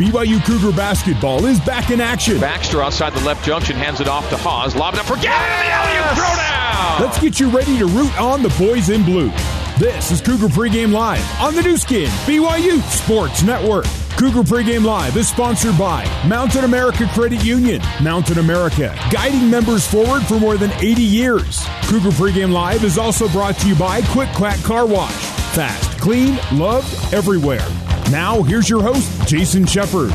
BYU Cougar basketball is back in action. Baxter outside the left junction hands it off to Haws. Lob it up for Gavin. Yes! Throw down. Let's get you ready to root on the boys in blue. This is Cougar Pregame Live on the Nu Skin, BYU Sports Network. Cougar Pregame Live is sponsored by Mountain America Credit Union. Mountain America, guiding members forward for more than 80 years. Cougar Pregame Live is also brought to you by Quick Quack Car Wash. Fast, clean, loved everywhere. Now, here's your host, Jason Shepard.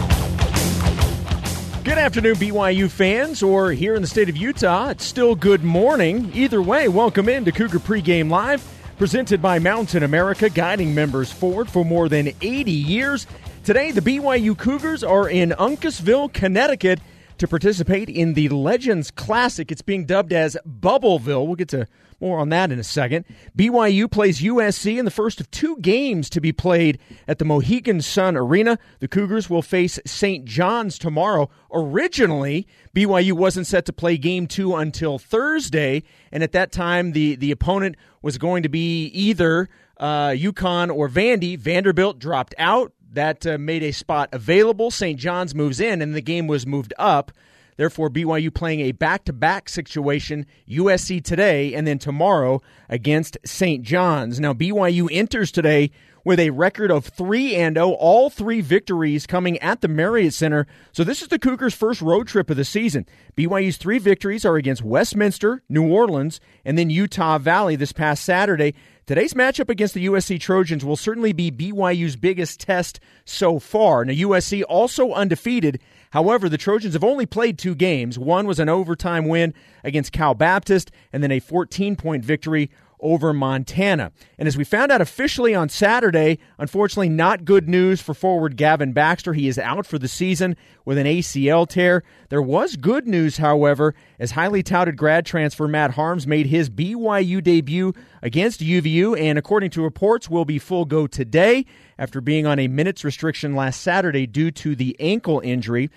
Good afternoon, BYU fans, or here in the state of Utah, it's still good morning. Either way, welcome in to Cougar Pregame Live, presented by Mountain America, guiding members forward for more than 80 years. Today, the BYU Cougars are in Uncasville, Connecticut to participate in the Legends Classic. It's being dubbed as Bubbleville. We'll get to more on that in a second. BYU plays USC in the first of two games to be played at the Mohegan Sun Arena. The Cougars will face St. John's tomorrow. Originally, BYU wasn't set to play game two until Thursday, and at that time, the, the opponent was going to be either uh, UConn or Vandy. Vanderbilt dropped out. That uh, made a spot available. St. John's moves in, and the game was moved up. Therefore, BYU playing a back to back situation, USC today, and then tomorrow against St. John's. Now, BYU enters today with a record of 3 and 0, all three victories coming at the Marriott Center. So this is the Cougars' first road trip of the season. BYU's three victories are against Westminster, New Orleans, and then Utah Valley this past Saturday. Today's matchup against the USC Trojans will certainly be BYU's biggest test so far. Now, USC also undefeated. However, the Trojans have only played two games. One was an overtime win against Cal Baptist, and then a 14 point victory over Montana. And as we found out officially on Saturday, unfortunately, not good news for forward Gavin Baxter. He is out for the season with an ACL tear. There was good news, however, as highly touted grad transfer Matt Haarms made his BYU debut against UVU, and according to reports, will be full go today after being on a minutes restriction last Saturday due to the ankle injury.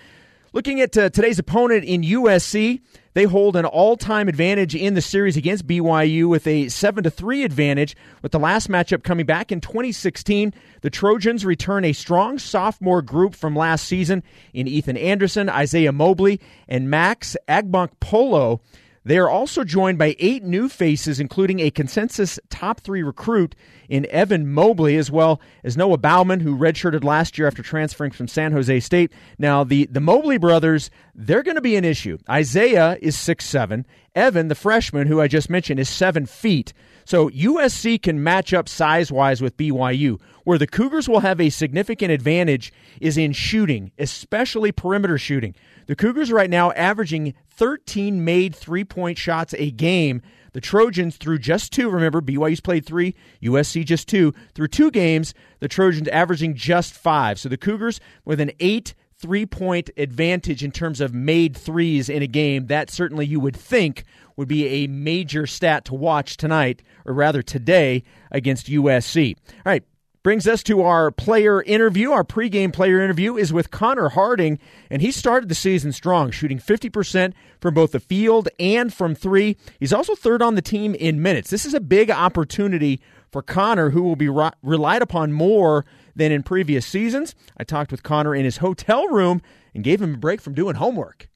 Looking at uh, today's opponent in USC, they hold an all-time advantage in the series against BYU with a 7 to 3 advantage with the last matchup coming back in 2016. The Trojans return a strong sophomore group from last season in Ethan Anderson, Isaiah Mobley, and Max Agbonkpolo. They are also joined by eight new faces, including a consensus top three recruit in Evan Mobley, as well as Noah Baumann, who redshirted last year after transferring from San Jose State. Now, the, the Mobley brothers, they're going to be an issue. Isaiah is six seven. Evan, the freshman who I just mentioned, is seven feet. So USC can match up size wise with BYU. Where the Cougars will have a significant advantage is in shooting, especially perimeter shooting. The Cougars right now averaging 13 made three point shots a game. The Trojans threw just two. Remember, BYU's played three, USC just two. Through two games, the Trojans averaging just five. So the Cougars with an eight three point advantage in terms of made threes in a game. That certainly you would think would be a major stat to watch tonight, or rather today, against USC. All right, Brings us to our player interview. Our pregame player interview is with Connor Harding, and he started the season strong, shooting 50% from both the field and from three. He's also third on the team in minutes. This is a big opportunity for Connor, who will be re- relied upon more than in previous seasons. I talked with Connor in his hotel room and gave him a break from doing homework.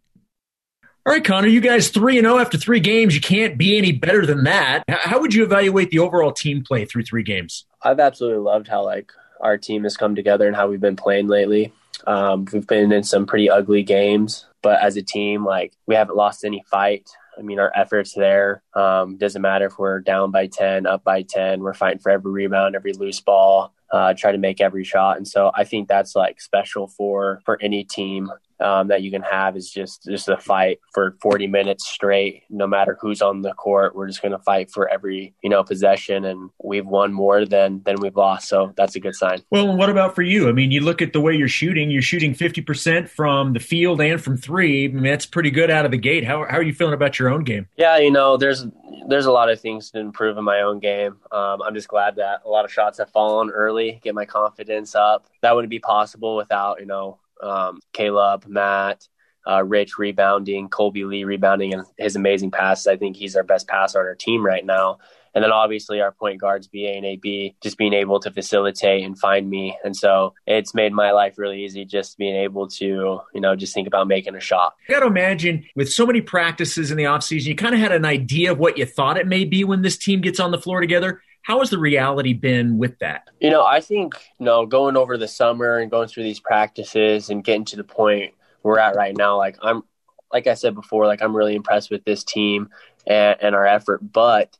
All right, Connor, you guys 3 and 0 after 3 games. You can't be any better than that. How would you evaluate the overall team play through 3 games? I've absolutely loved how like our team has come together and how we've been playing lately. Um, we've been in some pretty ugly games, but as a team, like we haven't lost any fight. I mean, our efforts there. Um, doesn't matter if we're down by 10, up by 10. We're fighting for every rebound, every loose ball, uh, try to make every shot. And so I think that's like special for, for any team um, that you can have is just just a fight for 40 minutes straight no matter who's on the court. We're just going to fight for every you know possession and we've won more than than we've lost so that's a good sign. Well what about for you? I mean you look at the way you're shooting you're shooting 50% from the field and from three. I mean, that's pretty good out of the gate. How, how are you feeling about your own game? Yeah you know there's there's a lot of things to improve in my own game. Um, i'm just glad that a lot of shots have fallen early get my confidence up. That wouldn't be possible without you know um, Caleb, Matt, uh, Rich rebounding, Kolby Lee rebounding, and his amazing passes. I think he's our best passer on our team right now. And then obviously our point guards, BA and AB, just being able to facilitate and find me. And so it's made my life really easy just being able to, you know, just think about making a shot. I got to imagine with so many practices in the offseason, you kind of had an idea of what you thought it may be when this team gets on the floor together. How has the reality been with that? You know, I think, you know, going over the summer and going through these practices and getting to the point we're at right now, like I'm, like I said before, like I'm really impressed with this team and, and our effort. But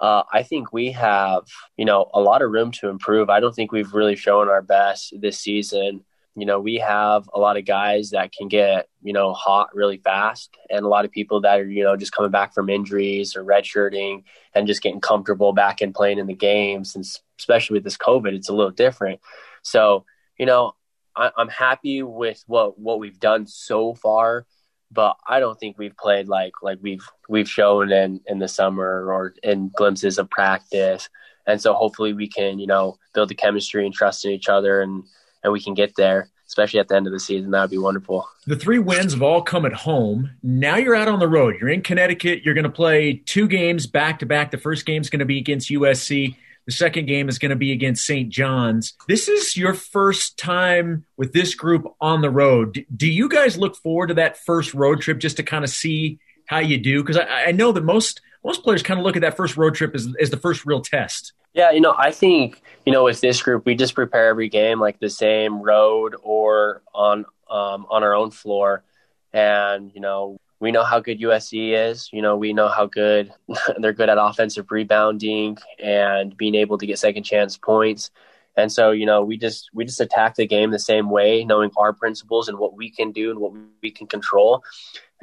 uh, I think we have, you know, a lot of room to improve. I don't think we've really shown our best this season. You know, we have a lot of guys that can get, you know, hot really fast, and a lot of people that are, you know, just coming back from injuries or redshirting and just getting comfortable back and playing in the games. And especially with this COVID, it's a little different. So, you know, I, I'm happy with what what we've done so far but I don't think we've played like like we've we've shown in in the summer or in glimpses of practice. And so hopefully we can, you know, build the chemistry and trust in each other and and we can get there, especially at the end of the season. That would be wonderful. The three wins have all come at home. Now you're out on the road. You're in Connecticut. You're going to play two games back to back. The first game is going to be against USC. The second game is going to be against St. John's. This is your first time with this group on the road. Do you guys look forward to that first road trip just to kind of see how you do? Because I, I, know that most most players kind of look at that first road trip as, as the first real test. Yeah, you know, I think you know with this group, we just prepare every game like the same road or on um, on our own floor, and you know we know how good USC is. You know, we know how good they're good at offensive rebounding and being able to get second chance points. And so, you know, we just we just attack the game the same way, knowing our principles and what we can do and what we can control.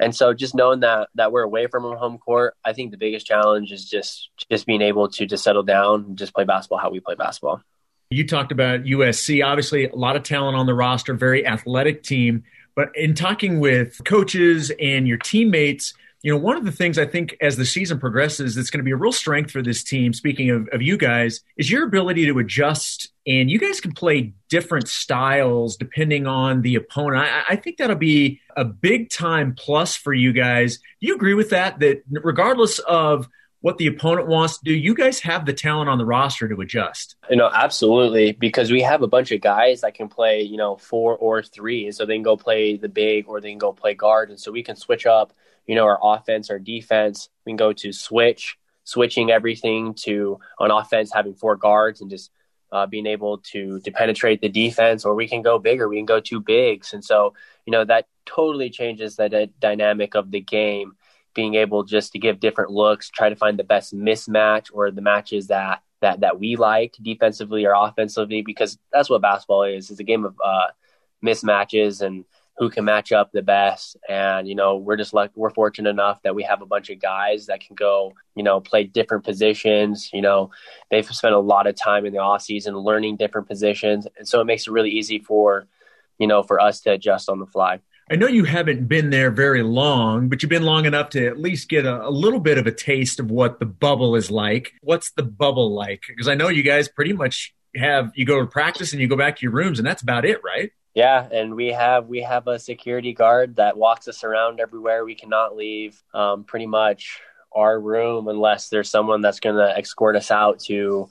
And so, just knowing that that we're away from home court, I think the biggest challenge is just just being able to just settle down and just play basketball how we play basketball. You talked about USC, obviously a lot of talent on the roster, very athletic team. But in talking with coaches and your teammates, you know, one of the things I think as the season progresses that's going to be a real strength for this team, speaking of, of you guys, is your ability to adjust. And you guys can play different styles depending on the opponent. I, I think that'll be a big time plus for you guys. Do you agree with that? That regardless of what the opponent wants to do. You guys have the talent on the roster to adjust. You know, absolutely, because we have a bunch of guys that can play, you know, four or three, and so they can go play the big or they can go play guard, and so we can switch up, you know, our offense, our defense. We can go to switch, switching everything to on offense having four guards and just uh, being able to to penetrate the defense, or we can go bigger. We can go two bigs, and so you know that totally changes the d- dynamic of the game being able just to give different looks, try to find the best mismatch or the matches that that that we like defensively or offensively, because that's what basketball is. It's a game of uh, mismatches and who can match up the best. And you know, we're just like we're fortunate enough that we have a bunch of guys that can go, you know, play different positions. You know, they've spent a lot of time in the off season learning different positions, and so it makes it really easy for you know for us to adjust on the fly. I know you haven't been there very long, but you've been long enough to at least get a, a, little bit of a taste of what the bubble is like. What's the bubble like? Because I know you guys pretty much have you go to practice and you go back to your rooms and that's about it, right? Yeah, and we have we have a security guard that walks us around everywhere. We cannot leave um, pretty much our room unless there's someone that's going to escort us out to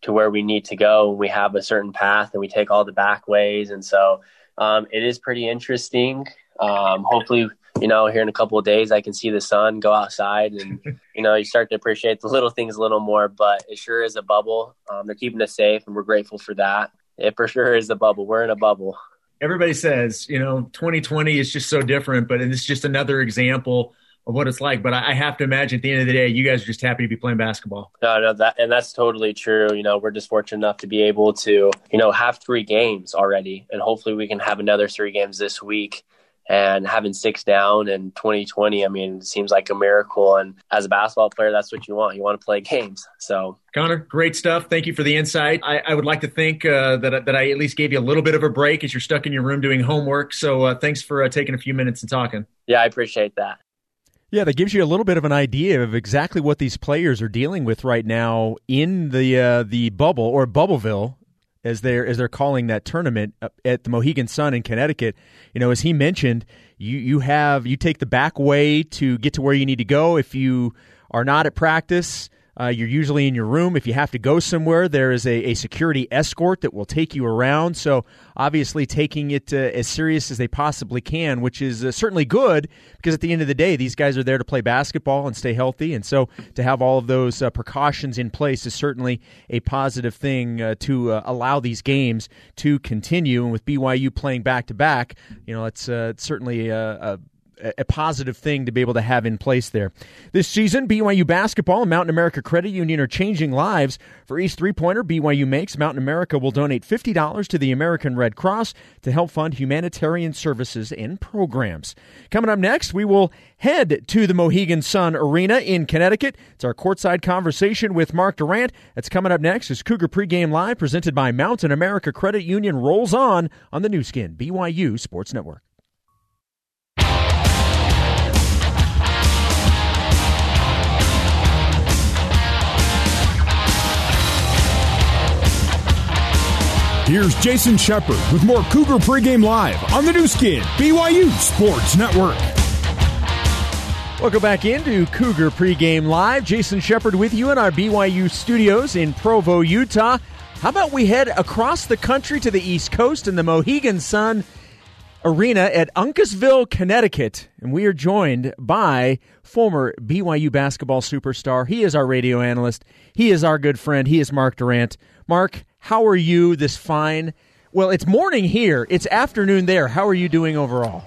to where we need to go. We have a certain path and we take all the back ways, and so um, it is pretty interesting. Um, hopefully, you know, here in a couple of days, I can see the sun go outside and, you know, you start to appreciate the little things a little more. But it sure is a bubble. Um, they're keeping us safe, and we're grateful for that. It for sure is a bubble. We're in a bubble. Everybody says, you know, 2020 is just so different, but it's just another example of what it's like. But I have to imagine at the end of the day, you guys are just happy to be playing basketball. No, no, that and that's totally true. You know, we're just fortunate enough to be able to, you know, have three games already, and hopefully we can have another three games this week. And having six down in 2020, I mean, it seems like a miracle. And as a basketball player, that's what you want. You want to play games. So, Connor, great stuff. Thank you for the insight. I, I would like to think uh, that that I at least gave you a little bit of a break as you're stuck in your room doing homework. So, uh, thanks for uh, taking a few minutes and talking. Yeah, I appreciate that. Yeah, that gives you a little bit of an idea of exactly what these players are dealing with right now in the uh, the bubble or Bubbleville, as they're as they're calling that tournament uh, at the Mohegan Sun in Connecticut. You know, as he mentioned, you you have you take the back way to get to where you need to go. If you are not at practice, Uh, you're usually in your room. If you have to go somewhere, there is a, a security escort that will take you around. So, obviously, taking it uh, as serious as they possibly can, which is uh, certainly good because at the end of the day, these guys are there to play basketball and stay healthy. And so, to have all of those uh, precautions in place is certainly a positive thing uh, to uh, allow these games to continue. And with BYU playing back to back, you know, it's, certainly a a positive thing to be able to have in place there. This season, BYU basketball and Mountain America Credit Union are changing lives. For each three pointer BYU makes, Mountain America will donate $50 to the American Red Cross to help fund humanitarian services and programs. Coming up next, we will head to the Mohegan Sun Arena in Connecticut. It's our courtside conversation with Mark Durrant. That's coming up next as Cougar Pregame Live, presented by Mountain America Credit Union, rolls on on the Nu Skin, BYU Sports Network. Here's Jason Shepard with more Cougar Pregame Live on the Nu Skin, BYU Sports Network. Welcome back into Cougar Pregame Live. Jason Shepard with you in our BYU studios in Provo, Utah. How about we head across the country to the East Coast in the Mohegan Sun Arena at Uncasville, Connecticut. And we are joined by former BYU basketball superstar. He is our radio analyst. He is our good friend. He is Mark Durrant. Mark, how are you this fine? Well, it's morning here. It's afternoon there. How are you doing overall?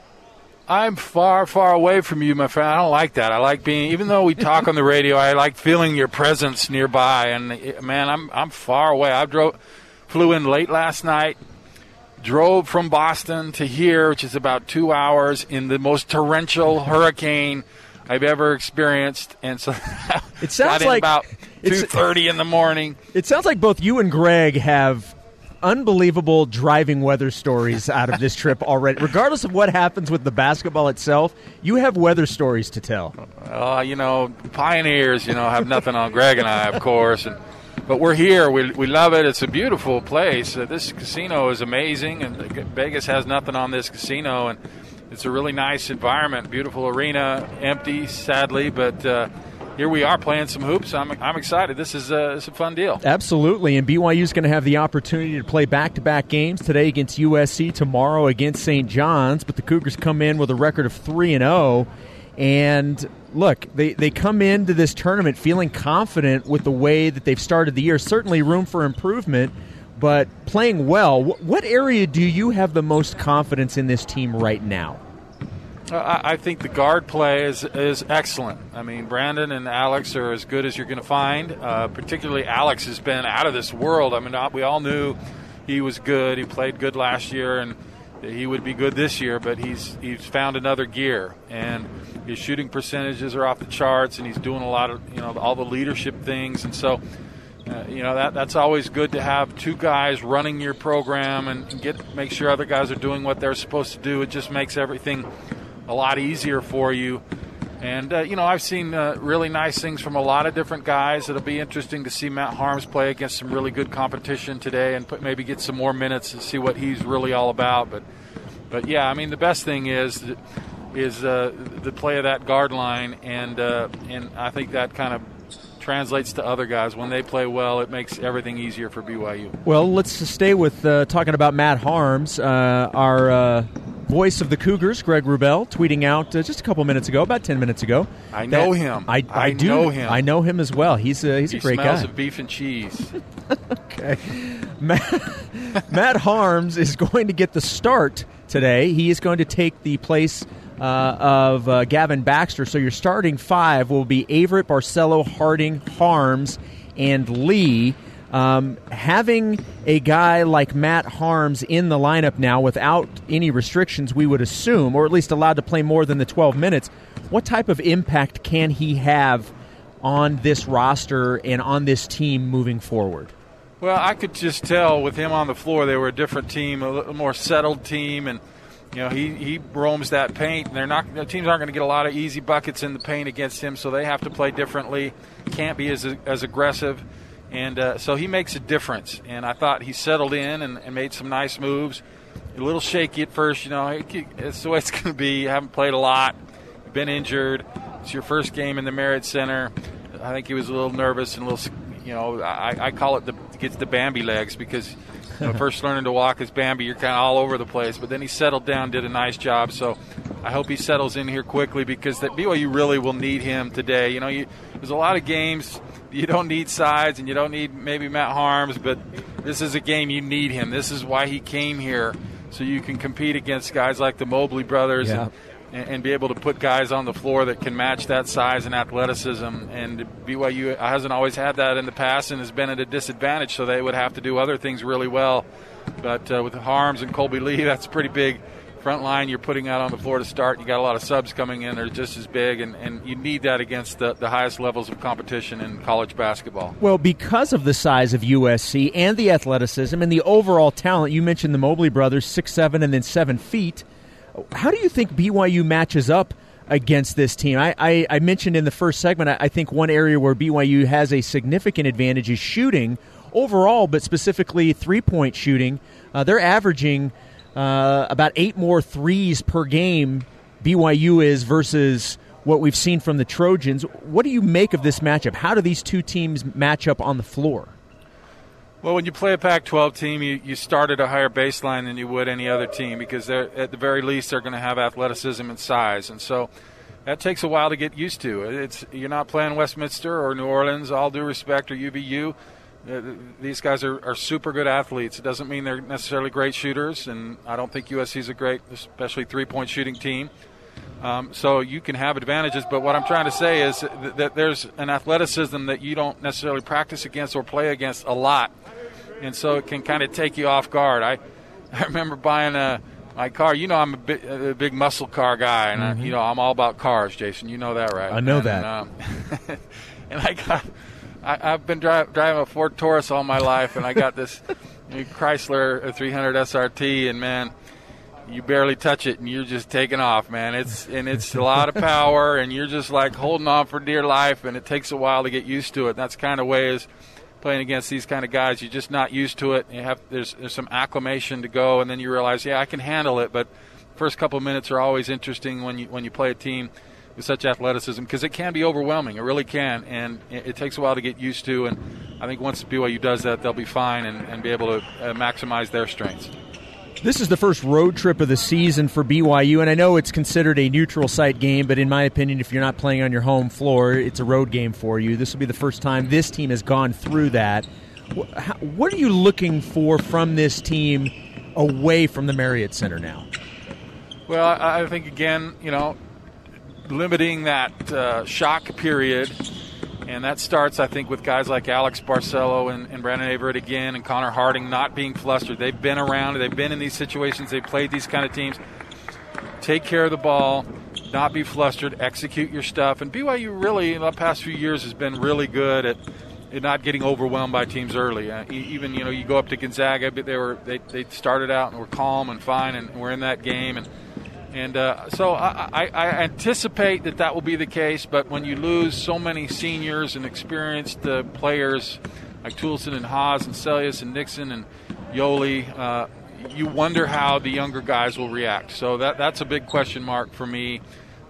I'm far, far away from you, my friend. I don't like that. I like being, even though we talk on the radio, I like feeling your presence nearby. And man, I'm I'm far away. I drove, flew in late last night, drove from Boston to here, which is about two hours in the most torrential hurricane I've ever experienced, and so it sounds like about two thirty in the morning. It sounds like both you and Greg have unbelievable driving weather stories out of this trip already. Regardless of what happens with the basketball itself, you have weather stories to tell. Uh, you know, pioneers, you know, have nothing on Greg and I, of course, and but we're here. We, we love it. It's a beautiful place. Uh, this casino is amazing, and Vegas has nothing on this casino, and it's a really nice environment, beautiful arena, empty, sadly, but uh, here we are playing some hoops. I'm, I'm excited. This is a, it's a fun deal. Absolutely, and BYU is going to have the opportunity to play back-to-back games today against USC, tomorrow against St. John's. But the Cougars come in with a record of three and zero, oh, and look, they they come into this tournament feeling confident with the way that they've started the year. Certainly, room for improvement but playing well. What area do you have the most confidence in this team right now? I think the guard play is is excellent. I mean, Brandon and Alex are as good as you're going to find. Uh, particularly, Alex has been out of this world. I mean, we all knew he was good. He played good last year, and he would be good this year. But he's he's found another gear, and his shooting percentages are off the charts, and he's doing a lot of you know all the leadership things, and so uh, you know that that's always good to have two guys running your program and get make sure other guys are doing what they're supposed to do. It just makes everything a lot easier for you. And uh, you know I've seen uh, really nice things from a lot of different guys. It'll be interesting to see Matt Haarms play against some really good competition today and put, maybe get some more minutes and see what he's really all about. But but yeah, I mean the best thing is is uh, the play of that guard line, and uh, and I think that kind of translates to other guys. When they play well, it makes everything easier for BYU. Well, let's stay with uh, talking about Matt Haarms, uh, our uh, voice of the Cougars, Greg Wrubell, tweeting out uh, just a couple minutes ago, about ten minutes ago. I know him. I, I, I, do know him. I know him as well. He's a, he's he a great smells guy. of beef and cheese. okay, Matt, Matt Haarms is going to get the start today. He is going to take the place uh, of uh, Gavin Baxter. So your starting five will be Averette, Barcelo, Harding, Haarms, and Lee. Um, having a guy like Matt Haarms in the lineup now without any restrictions, we would assume, or at least allowed to play more than the 12 minutes, what type of impact can he have on this roster and on this team moving forward? Well, I could just tell with him on the floor, they were a different team, a more settled team, and you know, he, he roams that paint, and they're not the teams aren't going to get a lot of easy buckets in the paint against him, so they have to play differently. Can't be as as aggressive, and uh, so he makes a difference. And I thought he settled in and, and made some nice moves. A little shaky at first, you know. It's the way it's going to be. You haven't played a lot, You've been injured. It's your first game in the Marriott Center. I think he was a little nervous and a little, you know, I, I call it the gets the Bambi legs because know, first learning to walk as Bambi, you're kind of all over the place. But then he settled down, did a nice job. So I hope he settles in here quickly because that BYU really will need him today. You know, you, there's a lot of games you don't need sides and you don't need maybe Matt Haarms, but this is a game you need him. This is why he came here, so you can compete against guys like the Mobley brothers. Yeah. And, and be able to put guys on the floor that can match that size and athleticism. And BYU hasn't always had that in the past and has been at a disadvantage, so they would have to do other things really well. But uh, with Haarms and Kolby Lee, that's a pretty big front line you're putting out on the floor to start. You got a lot of subs coming in; they're just as big, and, and you need that against the, the highest levels of competition in college basketball. Well, because of the size of USC and the athleticism and the overall talent, you mentioned the Mobley brothers, six seven and then seven feet. How do you think BYU matches up against this team? I, I, I mentioned in the first segment, I, I, think one area where BYU has a significant advantage is shooting overall, but specifically three point shooting. Uh, they're averaging uh, about eight more threes per game, BYU is, versus what we've seen from the Trojans. What do you make of this matchup? How do these two teams match up on the floor? Well, when you play a Pac 12 team, you, you start at a higher baseline than you would any other team because they're, at the very least they're going to have athleticism and size. And so that takes a while to get used to. It's You're not playing Westminster or New Orleans, all due respect, or UVU. Uh, these guys are, are super good athletes. It doesn't mean they're necessarily great shooters, and I don't think USC is a great, especially three point shooting team. Um, so you can have advantages, but what I'm trying to say is that, that there's an athleticism that you don't necessarily practice against or play against a lot, and so it can kind of take you off guard. I I remember buying a my car. You know, I'm a, big, a big muscle car guy, and mm-hmm. I, you know I'm all about cars, Jason. You know that, right? I know and, that. Um, and I got I, have been dri- driving a Ford Taurus all my life, and I got this Chrysler 300 SRT, and man you barely touch it and you're just taking off, man. It's and it's a lot of power and you're just like holding on for dear life and it takes a while to get used to it. That's kind of way is playing against these kind of guys. You're just not used to it. You have there's there's some acclimation to go and then you realize, yeah, I can handle it, but first couple minutes are always interesting when you when you play a team with such athleticism because it can be overwhelming. It really can, and it, it, takes a while to get used to. And I think once BYU does that, they'll be fine and, and be able to uh, maximize their strengths. This is the first road trip of the season for BYU, and I know it's considered a neutral site game, but in my opinion, if you're not playing on your home floor, it's a road game for you. This will be the first time this team has gone through that. What are you looking for from this team away from the Marriott Center now? Well, I think, again, you know, limiting that uh, shock period and that starts, I think, with guys like Alex Barcelo and, and Brandon Averette again and Connor Harding not being flustered. They've been around, they've been in these situations, they've played these kind of teams. Take care of the ball, not be flustered, execute your stuff. And BYU really, in the past few years, has been really good at, at not getting overwhelmed by teams early. Uh, even, you know, you go up to Gonzaga, but they were they, they started out and were calm and fine, and we're in that game. and and uh, so I, I, I, anticipate that that will be the case. But when you lose so many seniors and experienced uh, players like Toolson and Haws and Seljaas and Nixon and Yoeli, uh, you wonder how the younger guys will react. So that that's a big question mark for me.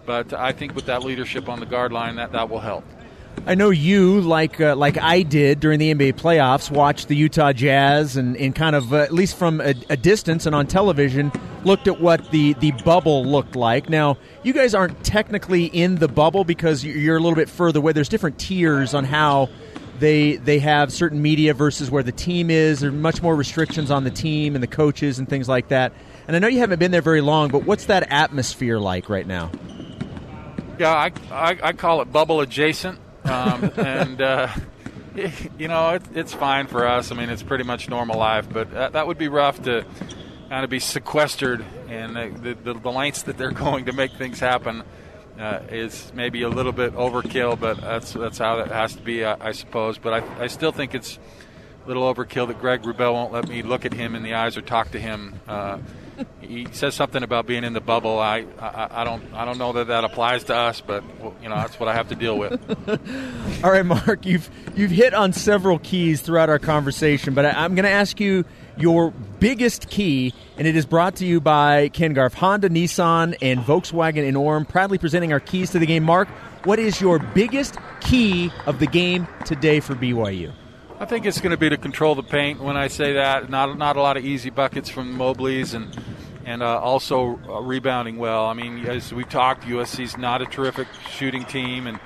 But I think with that leadership on the guard line, that, that will help. I know you, like uh, like I did during the NBA playoffs, watched the Utah Jazz and, and kind of, uh, at least from a, a, distance and on television, looked at what the, the bubble looked like. Now, you guys aren't technically in the bubble because you're a little bit further away. There's different tiers on how they they have certain media versus where the team is. There are much more restrictions on the team and the coaches and things like that. And I know you haven't been there very long, but what's that atmosphere like right now? Yeah, I, I, I call it bubble adjacent um, and uh, you know it, it's fine for us. I mean, it's pretty much normal life, but that, that would be rough to kind of be sequestered, and the, the, the, lengths that they're going to make things happen uh, is maybe a little bit overkill. But that's that's how that has to be, I, I suppose. But I, I still think it's a little overkill that Greg Wrubell won't let me look at him in the eyes or talk to him. Uh, he says something about being in the bubble. I, I, I don't I don't know that that applies to us, but you know that's what I have to deal with. All right, Mark, you've you've hit on several keys throughout our conversation, but I, am going to ask you your biggest key, and it is brought to you by Ken Garff, Honda, Nissan, and Volkswagen in Orem, proudly presenting our keys to the game. Mark, what is your biggest key of the game today for BYU? I think it's going to be to control the paint. When I say that, not not a lot of easy buckets from Mobley's and and uh, also uh, rebounding well. I mean, as we've talked, USC's not a terrific shooting team, and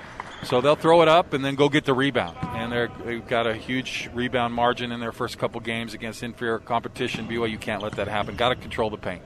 so they'll throw it up and then go get the rebound. And they have got a huge rebound margin in their first couple games against inferior competition. BYU can't let that happen. Got to control the paint.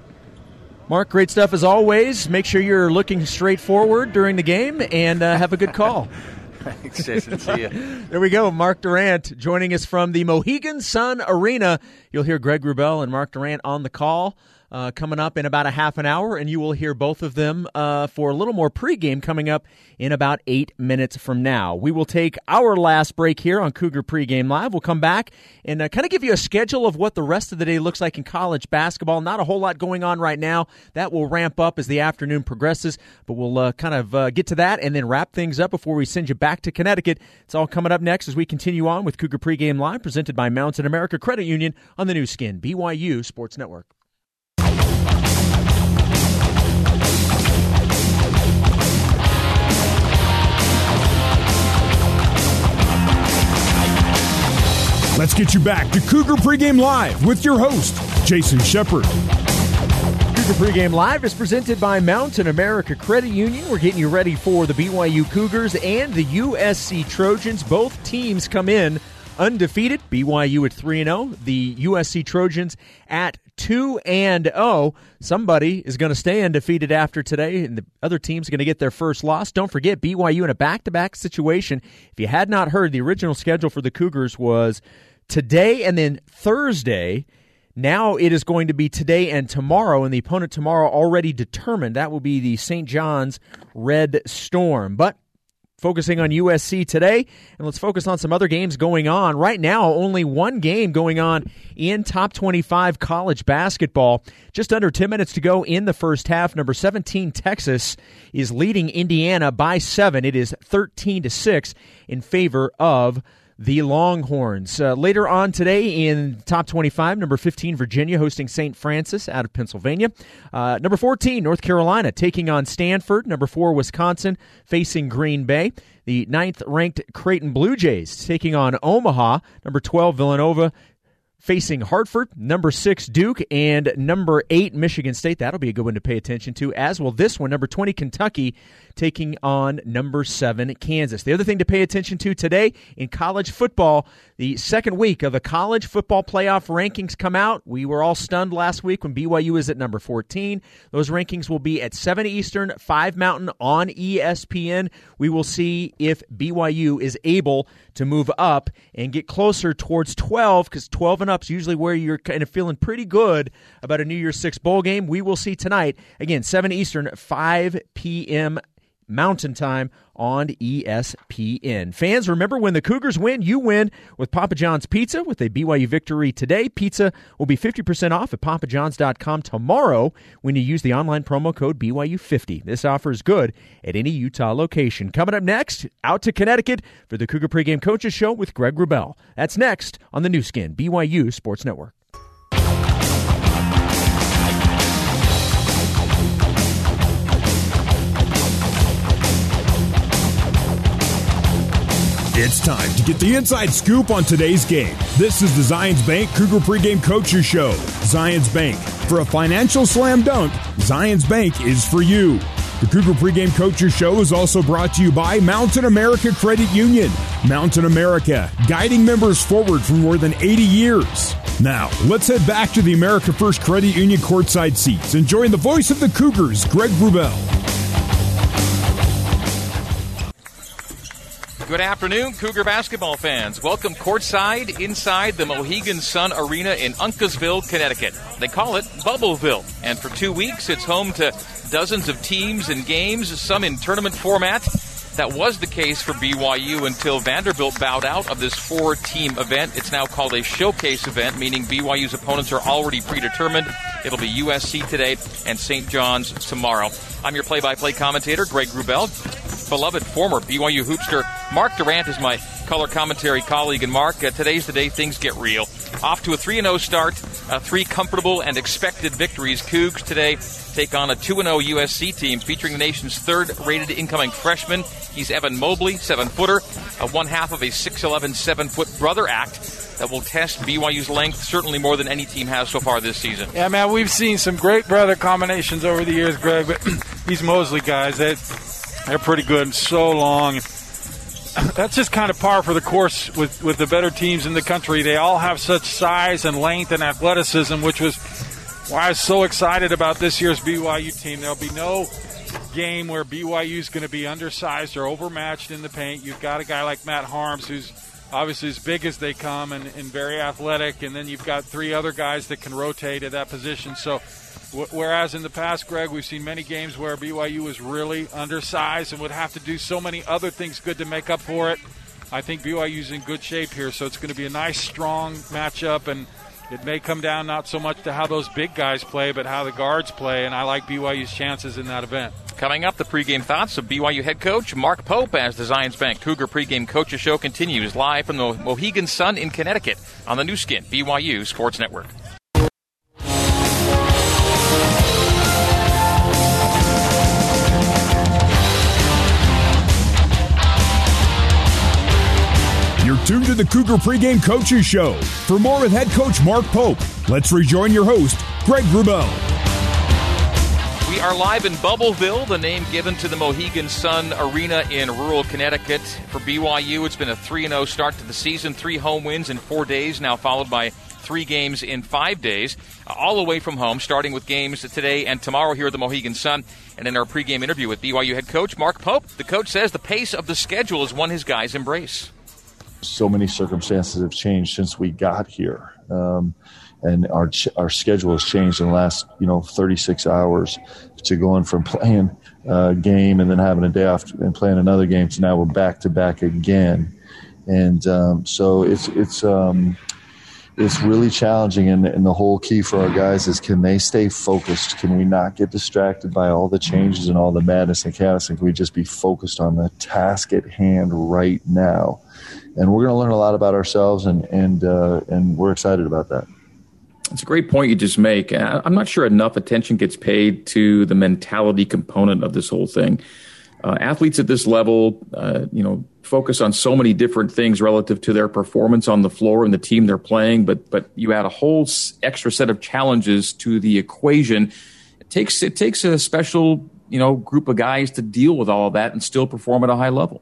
Mark, great stuff as always. Make sure you're looking straight forward during the game and uh, have a good call. Thanks, Jason. See you. there we go. Mark Durrant joining us from the Mohegan Sun Arena. You'll hear Greg Wrubell and Mark Durrant on the call uh, coming up in about a half an hour, and you will hear both of them uh, for a little more pregame coming up in about eight minutes from now. We will take our last break here on Cougar Pregame Live. We'll come back and uh, kind of give you a schedule of what the rest of the day looks like in college basketball. Not a whole lot going on right now. That will ramp up as the afternoon progresses, but we'll uh, kind of uh, get to that and then wrap things up before we send you back to Connecticut. It's all coming up next as we continue on with Cougar Pregame Live, presented by Mountain America Credit Union on the Nu Skin, BYU Sports Network. Let's get you back to Cougar Pregame Live with your host, Jason Shepard. Cougar Pregame Live is presented by Mountain America Credit Union. We're getting you ready for the BYU Cougars and the USC Trojans. Both teams come in undefeated. BYU at 3 0, the USC Trojans at 2 and 0. Somebody is going to stay undefeated after today, and the other team's going to get their first loss. Don't forget, BYU in a back to back situation. If you had not heard, the original schedule for the Cougars was today and then Thursday. Now it is going to be today and tomorrow, and the opponent tomorrow already determined. That will be the St. John's Red Storm. But focusing on USC today, and let's focus on some other games going on. Right now, only one game going on in top 25 college basketball. Just under 10 minutes to go in the first half. Number 17, Texas, is leading Indiana by seven. It is 13 to 6 in favor of the Longhorns. Uh, later on today in top 25, number 15, Virginia hosting St. Francis out of Pennsylvania. Uh, number 14, North Carolina taking on Stanford. Number 4, Wisconsin facing Green Bay. The ninth ranked Creighton Blue Jays taking on Omaha. Number 12, Villanova facing Hartford, number six Duke, and number eight Michigan State. That'll be a good one to pay attention to, as will this one, number 20 Kentucky taking on number seven Kansas. The other thing to pay attention to today in college football, the second week of the college football playoff rankings come out. We were all stunned last week when BYU was at number 14. Those rankings will be at 7 Eastern, 5 Mountain on ESPN. We will see if BYU is able to move up and get closer towards 12 because 12 and up is usually where you're kind of feeling pretty good about a New Year's Six bowl game. We will see tonight. Again, 7 Eastern, 5 p.m. Mountain Time on ESPN. Fans, remember when the Cougars win, you win with Papa John's Pizza with a BYU victory today. Pizza will be 50% off at papajohns.com tomorrow when you use the online promo code BYU50. This offer is good at any Utah location. Coming up next, out to Connecticut for the Cougar Pregame Coaches Show with Greg Wrubell. That's next on the Nu Skin, BYU Sports Network. It's time to get the inside scoop on today's game. This is the Zions Bank Cougar Pregame Coaches Show. Zions Bank. For a financial slam dunk, Zions Bank is for you. The Cougar Pregame Coaches Show is also brought to you by Mountain America Credit Union. Mountain America, guiding members forward for more than 80 years. Now, let's head back to the America First Credit Union courtside seats and join the voice of the Cougars, Greg Wrubell. Good afternoon, Cougar basketball fans. Welcome courtside inside the Mohegan Sun Arena in Uncasville, Connecticut. They call it Bubbleville. And for two weeks, it's home to dozens of teams and games, some in tournament format. That was the case for BYU until Vanderbilt bowed out of this four team event. It's now called a showcase event, meaning BYU's opponents are already predetermined. It'll be USC today and St. John's tomorrow. I'm your play by play commentator, Greg Wrubell beloved former BYU hoopster Mark Durrant is my color commentary colleague. And Mark, uh, today's the day things get real. Off to a 3 0 start uh, three comfortable and expected victories. Cougs today take on a 2 0 USC team featuring the nation's third rated incoming freshman. He's Evan Mobley, seven footer, one half of a 6'11, 7 foot brother act that will test BYU's length certainly more than any team has so far this season. Yeah, man, we've seen some great brother combinations over the years, Greg, but these Mobley guys, they, they're pretty good and so long that's just kind of par for the course with, with the better teams in the country. They all have such size and length and athleticism, which was why I was so excited about this year's BYU team. There'll be no game where BYU is going to be undersized or overmatched in the paint. You've got a guy like Matt Haarms who's obviously as big as they come and, and very athletic, and then you've got three other guys that can rotate at that position. So Whereas in the past, Greg, we've seen many games where BYU was really undersized and would have to do so many other things good to make up for it. I think BYU's in good shape here, so it's going to be a nice, strong matchup, and it may come down not so much to how those big guys play, but how the guards play, and I like BYU's chances in that event. Coming up, the pregame thoughts of BYU head coach Mark Pope as the Zions Bank Cougar pregame coaches show continues live from the Mohegan Sun in Connecticut on the Nu Skin BYU Sports Network. The Cougar Pregame Coaches Show. For more with head coach Mark Pope, let's rejoin your host, Greg Wrubell. We are live in Bubbleville, the name given to the Mohegan Sun Arena in rural Connecticut. For BYU, it's been a 3 0 start to the season, three home wins in four days, now followed by three games in five days, uh, all away from home, starting with games today and tomorrow here at the Mohegan Sun. And in our pregame interview with BYU head coach Mark Pope, the coach says the pace of the schedule is one his guys embrace so many circumstances have changed since we got here. Um, and our our schedule has changed in the last you know 36 hours to going from playing a game and then having a day off and playing another game to now we're back to back again. And um, so it's it's um, it's really challenging and, and the whole key for our guys is can they stay focused? Can we not get distracted by all the changes and all the madness and chaos? And can we just be focused on the task at hand right now and we're going to learn a lot about ourselves, and and uh, and we're excited about that. It's a great point you just make. I'm not sure enough attention gets paid to the mentality component of this whole thing. Uh, athletes at this level, uh, you know, focus on so many different things relative to their performance on the floor and the team they're playing. But but you add a whole extra set of challenges to the equation. It takes it takes a special you know group of guys to deal with all of that and still perform at a high level.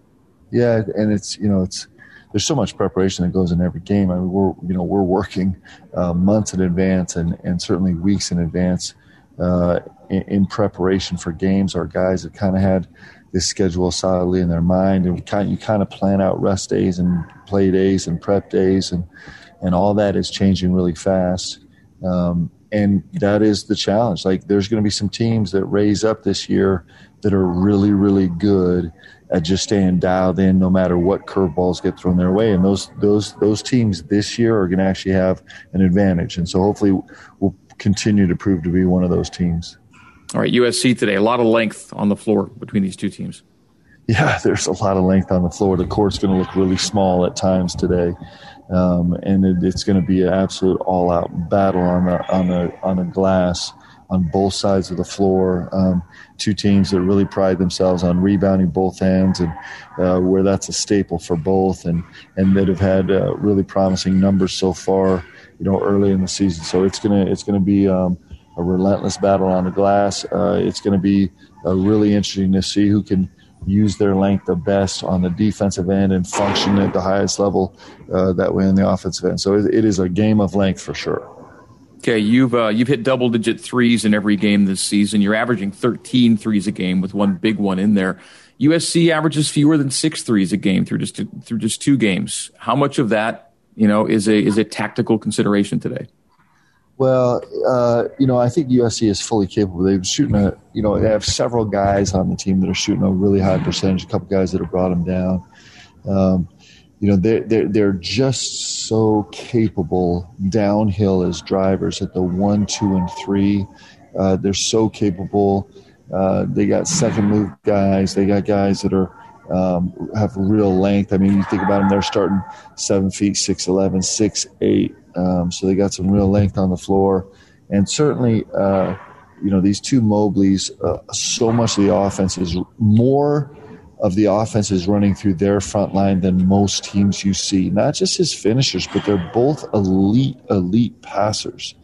Yeah, and it's you know it's there's so much preparation that goes in every game. I mean, we're you know we're working uh, months in advance and and certainly weeks in advance uh, in, in, preparation for games. Our guys have kind of had this schedule solidly in their mind, and kind you kind of plan out rest days and play days and prep days, and and all that is changing really fast. Um, and that is the challenge. Like, there's going to be some teams that raise up this year that are really, really good at just staying dialed in no matter what curveballs get thrown their way. And those those those teams this year are going to actually have an advantage. And so hopefully we'll continue to prove to be one of those teams. All right, USC today, a lot of length on the floor between these two teams. Yeah, there's a lot of length on the floor. The court's going to look really small at times today. Um, and it, it's going to be an absolute all-out battle on the on the on the glass on both sides of the floor. Um, two teams that really pride themselves on rebounding both ends, and uh, where that's a staple for both, and and that have had uh, really promising numbers so far. You know, early in the season, so it's gonna it's gonna be um, a relentless battle on the glass. Uh, it's gonna be uh, really interesting to see who can use their length the best on the defensive end and function at the highest level uh, that way in the offensive end. So it, it is a game of length for sure. Okay, you've uh, you've hit double digit threes in every game this season. You're averaging 13 threes a game with one big one in there. USC averages fewer than six threes a game through just through just two games. How much of that, you know, is a is a tactical consideration today? Well, uh, you know, I think USC is fully capable. They've shooting a, you know, they have several guys on the team that are shooting a really high percentage. A couple guys that have brought them down. Um, you know they're, they're, they're just so capable. Downhill as drivers at the one two and three uh, they're so capable. Uh, they got second move guys. They got guys that are um, have real length. I mean you think about them they're starting seven feet six eleven six eight Um, so they got some real length on the floor, and certainly, uh, you know, these two Mobleys. Uh, so much of the offense is more of the offense is running through their front line than most teams you see. Not just his finishers, but they're both elite, elite passers.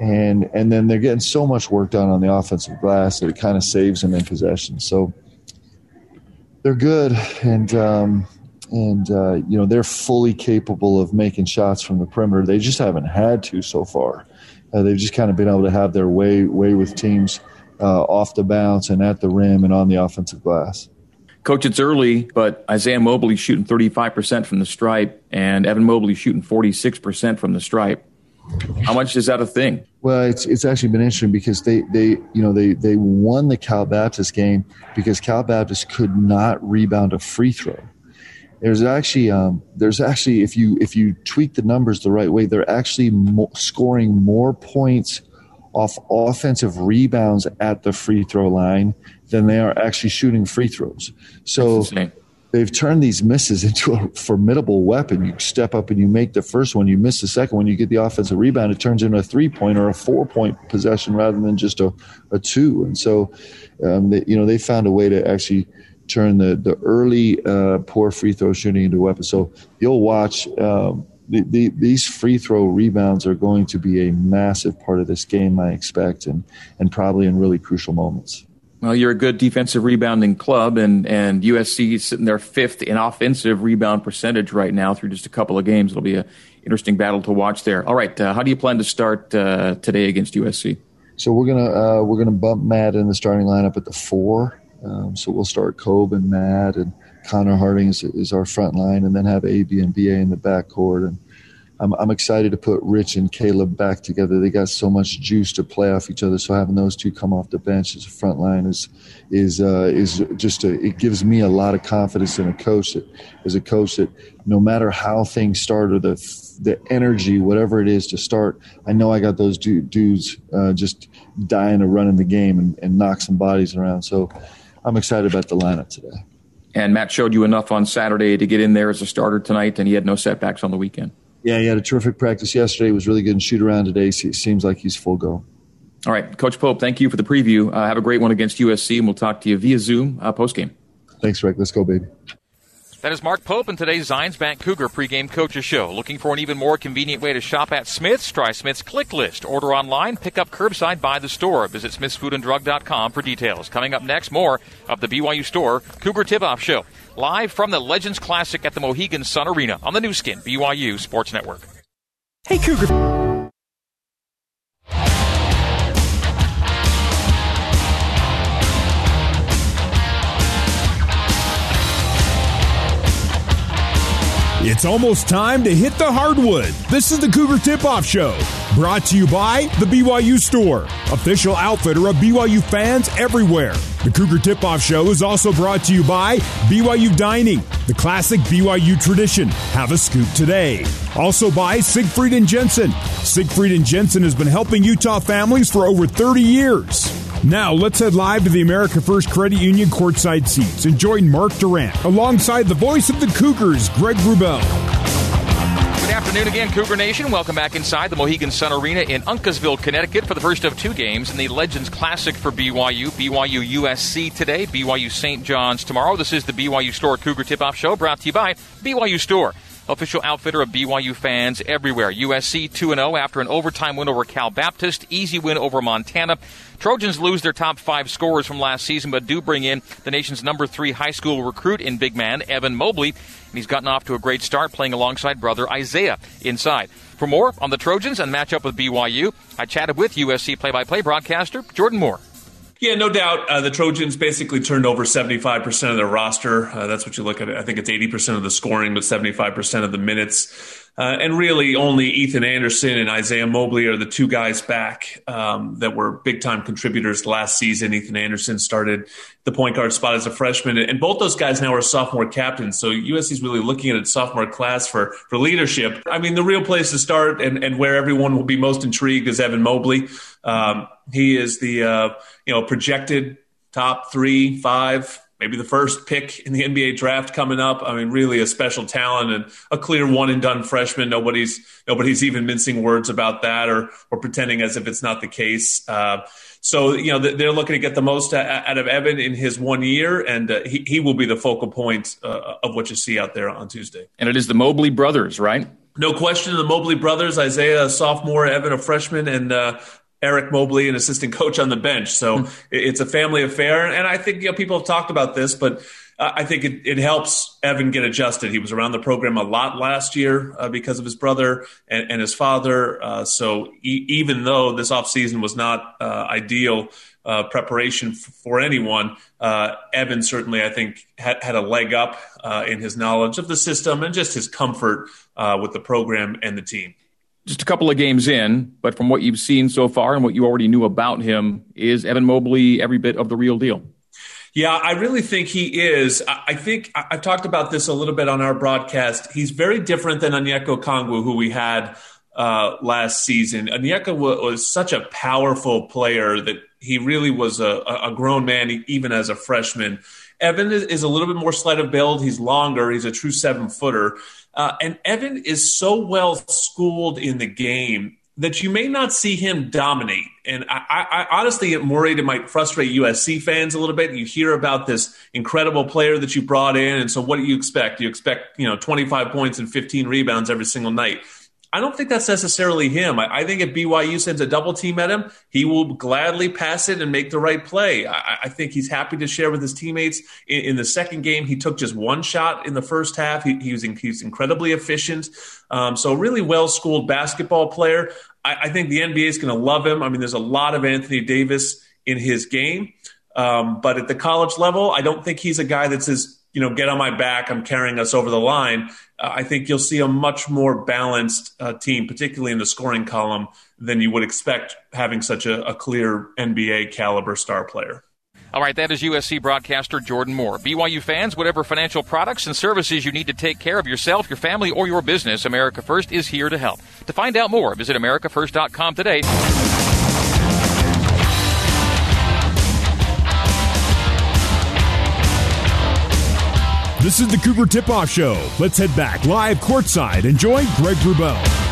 And and then they're getting so much work done on the offensive glass that it kind of saves them in possession. So they're good, and um, and uh, you know they're fully capable of making shots from the perimeter. They just haven't had to so far. Uh, they've just kind of been able to have their way way with teams uh, off the bounce and at the rim and on the offensive glass. Coach, it's early, but Isaiah Mobley shooting 35% from the stripe and Evan Mobley shooting 46% from the stripe. How much is that a thing? Well, it's it's actually been interesting because they they you know they they won the Cal Baptist game because Cal Baptist could not rebound a free throw. There's actually um, there's actually if you if you tweak the numbers the right way, they're actually mo- scoring more points off offensive rebounds at the free throw line than they are actually shooting free throws. So they've turned these misses into a formidable weapon. You step up and you make the first one, you miss the second one, you get the offensive rebound, it turns into a three point or a four point possession rather than just a, a two. And so, um, they, you know, they found a way to actually turn the, the early uh, poor free throw shooting into a weapon. So you'll watch. Um, the, the, these free throw rebounds are going to be a massive part of this game, I expect, and, and probably in really crucial moments. Well, you're a good defensive rebounding club, and, and USC is sitting there fifth in offensive rebound percentage right now through just a couple of games. It'll be an interesting battle to watch there. All right, uh, how do you plan to start uh, today against USC? So we're gonna uh, we're gonna bump Matt in the starting lineup at the four. Um, so we'll start Kolby and Matt and Connor Harding is, is our front line, and then have AB and BA in the backcourt. And I'm, I'm excited to put Rich and Caleb back together. They got so much juice to play off each other. So having those two come off the bench as a front line is is uh, is just a, it gives me a lot of confidence in a coach that as a coach that no matter how things start or the the energy, whatever it is to start, I know I got those dudes uh, just dying to run in the game and, and knock some bodies around. So I'm excited about the lineup today. And Matt showed you enough on Saturday to get in there as a starter tonight, and he had no setbacks on the weekend. Yeah, he had a terrific practice yesterday. He was really good in shoot around today. So it seems like he's full go. All right, Coach Pope, thank you for the preview. Uh, have a great one against USC, and we'll talk to you via Zoom uh, post game. Thanks, Rick. Let's go, baby. That is Mark Pope in today's Zions Bank Cougar pregame coaches show. Looking for an even more convenient way to shop at Smith's? Try Smith's Click List. Order online, pick up curbside by the store. Visit smithsfoodanddrug.com for details. Coming up next, more of the BYU Store Cougar Tip-Off Show. Live from the Legends Classic at the Mohegan Sun Arena on the Nu Skin, BYU Sports Network. Hey, Cougar. It's almost time to hit the hardwood. This is the Cougar Tip Off Show, brought to you by the BYU Store, official outfitter of BYU fans everywhere. The Cougar Tip Off Show is also brought to you by BYU Dining, the classic BYU tradition. Have a scoop today. Also by Siegfried and Jensen. Siegfried and Jensen has been helping Utah families for over 30 years. Now, let's head live to the America First Credit Union courtside seats and join Mark Durrant alongside the voice of the Cougars, Greg Wrubell. Good afternoon again, Cougar Nation. Welcome back inside the Mohegan Sun Arena in Uncasville, Connecticut for the first of two games in the Legends Classic for BYU. BYU USC today, BYU St. John's tomorrow. This is the BYU Store Cougar Tip Off Show brought to you by BYU Store official outfitter of BYU fans everywhere. USC 2 0 after an overtime win over Cal Baptist, easy win over Montana. Trojans lose their top five scorers from last season, but do bring in the nation's number three high school recruit in big man, Evan Mobley. And he's gotten off to a great start playing alongside brother Isaiah inside. For more on the Trojans and matchup with BYU, I chatted with USC play by play broadcaster Jordan Moore. Yeah, no doubt. Uh, the Trojans basically turned over 75% of their roster. Uh, that's what you look at. I think it's 80% of the scoring, but 75% of the minutes. Uh, and really, only Ethan Anderson and Isaiah Mobley are the two guys back um, that were big time contributors last season. Ethan Anderson started the point guard spot as a freshman, and both those guys now are sophomore captains. So USC is really looking at its sophomore class for for leadership. I mean, the real place to start and, and where everyone will be most intrigued is Evan Mobley. Um, he is the uh, you know projected top three, five maybe the first pick in the NBA draft coming up. I mean, really a special talent and a clear one and done freshman. Nobody's nobody's even mincing words about that or or pretending as if it's not the case. Uh, so you know they're looking to get the most out of Evan in his one year, and uh, he he will be the focal point uh, of what you see out there on Tuesday. And it is the Mobley brothers, right? No question, the Mobley brothers, Isaiah, a sophomore, Evan, a freshman, and uh, Eric Mobley, an assistant coach on the bench. So hmm. it's a family affair. And I think you know, people have talked about this, but uh, I think it, it, helps Evan get adjusted. He was around the program a lot last year uh, because of his brother and, and his father. Uh, so e- even though this offseason was not uh, ideal uh, preparation f- for anyone, uh, Evan certainly, I think, had, had a leg up in his knowledge of the system and just his comfort with the program and the team just a couple of games in, but from what you've seen so far and what you already knew about him, is Evan Mobley every bit of the real deal? Yeah, I really think he is. I think I've talked about this a little bit on our broadcast. He's very different than Onyeka Okongwu, who we had uh, last season. Onyeka was such a powerful player that he really was a, a grown man, even as a freshman. Evan is a little bit more slight of build. He's longer. He's a true seven footer. Uh, and Evan is so well schooled in the game that you may not see him dominate. And I, I, honestly am worried it might frustrate USC fans a little bit. You hear about this incredible player that you brought in, and so what do you expect? You expect you know 25 points and 15 rebounds every single night. I don't think that's necessarily him. I, I, think if BYU sends a double team at him, he will gladly pass it and make the right play. I, I think he's happy to share with his teammates. In, in, the second game, he took just one shot in the first half. He, he was, in, incredibly efficient. Um, so, really well schooled basketball player. I, I, think the NBA is going to love him. I mean, there's a lot of Anthony Davis in his game. Um, but at the college level, I don't think he's a guy that says, you know, get on my back. I'm carrying us over the line. Uh, I think you'll see a much more balanced uh, team, particularly in the scoring column, than you would expect having such a, a clear NBA caliber star player. All right, that is USC broadcaster Jordan Moore. BYU fans, whatever financial products and services you need to take care of yourself, your family, or your business, America First is here to help. To find out more, visit AmericaFirst.com today. This is the Cougar Tip Off Show. Let's head back live courtside and join Greg Wrubell.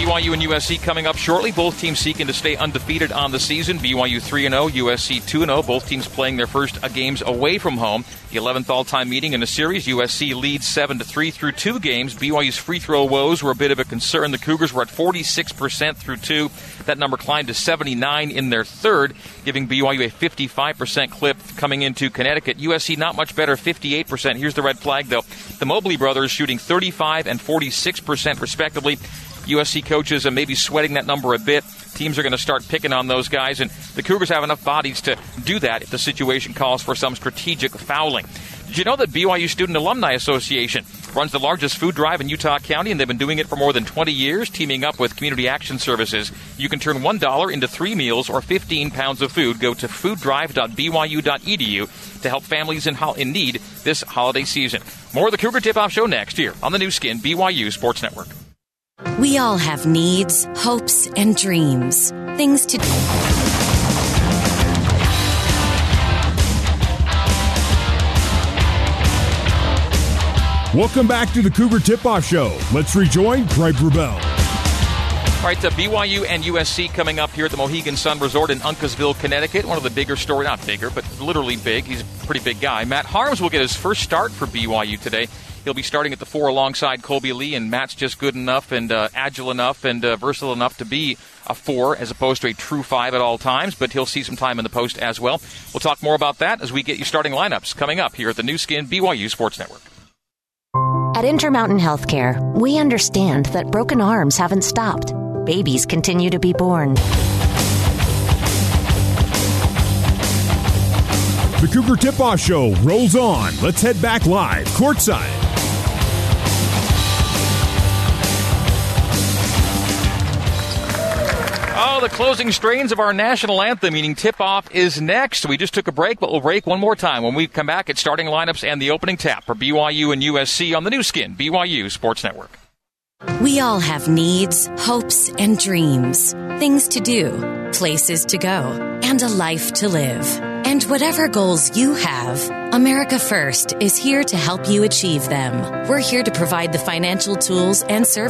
BYU and USC coming up shortly. Both teams seeking to stay undefeated on the season. BYU 3 0, USC 2 0. Both teams playing their first uh, games away from home. The 11th all time meeting in the series. USC leads 7 3 through two games. BYU's free throw woes were a bit of a concern. The Cougars were at 46% through two. That number climbed to 79 in their third, giving BYU a 55% clip coming into Connecticut. USC not much better, 58%. Here's the red flag, though. The Mobley brothers shooting 35 and 46% respectively. USC coaches are maybe sweating that number a bit. Teams are going to start picking on those guys, and the Cougars have enough bodies to do that if the situation calls for some strategic fouling. Did you know that BYU Student Alumni Association runs the largest food drive in Utah County, and they've been doing it for more than 20 years, teaming up with Community Action Services. You can turn $1 into three meals or 15 pounds of food. Go to fooddrive.byu.edu to help families in, ho- in need this holiday season. More of the Cougar Tip Off Show next year on the Nu Skin BYU Sports Network. We all have needs, hopes, and dreams. Things to do. Welcome back to the Cougar Tip Off Show. Let's rejoin Greg Wrubell. All right, uh, the BYU and USC coming up here at the Mohegan Sun Resort in Uncasville, Connecticut. One of the bigger stories, not bigger, but literally big. He's a pretty big guy. Matt Haarms will get his first start for BYU today. He'll be starting at the four alongside Kolby Lee, and Matt's just good enough and uh, agile enough and uh, versatile enough to be a four as opposed to a true five at all times, but he'll see some time in the post as well. We'll talk more about that as we get you starting lineups coming up here at the Nu Skin BYU Sports Network. At Intermountain Healthcare, we understand that broken arms haven't stopped. Babies continue to be born. The Cougar Tip Off Show rolls on. Let's head back live, courtside. The closing strains of our national anthem, meaning tip off, is next. We just took a break, but we'll break one more time when we come back at starting lineups and the opening tap for BYU and USC on the Nu Skin, BYU Sports Network. We all have needs, hopes, and dreams. Things to do, places to go, and a life to live. And whatever goals you have, America First is here to help you achieve them. We're here to provide the financial tools and services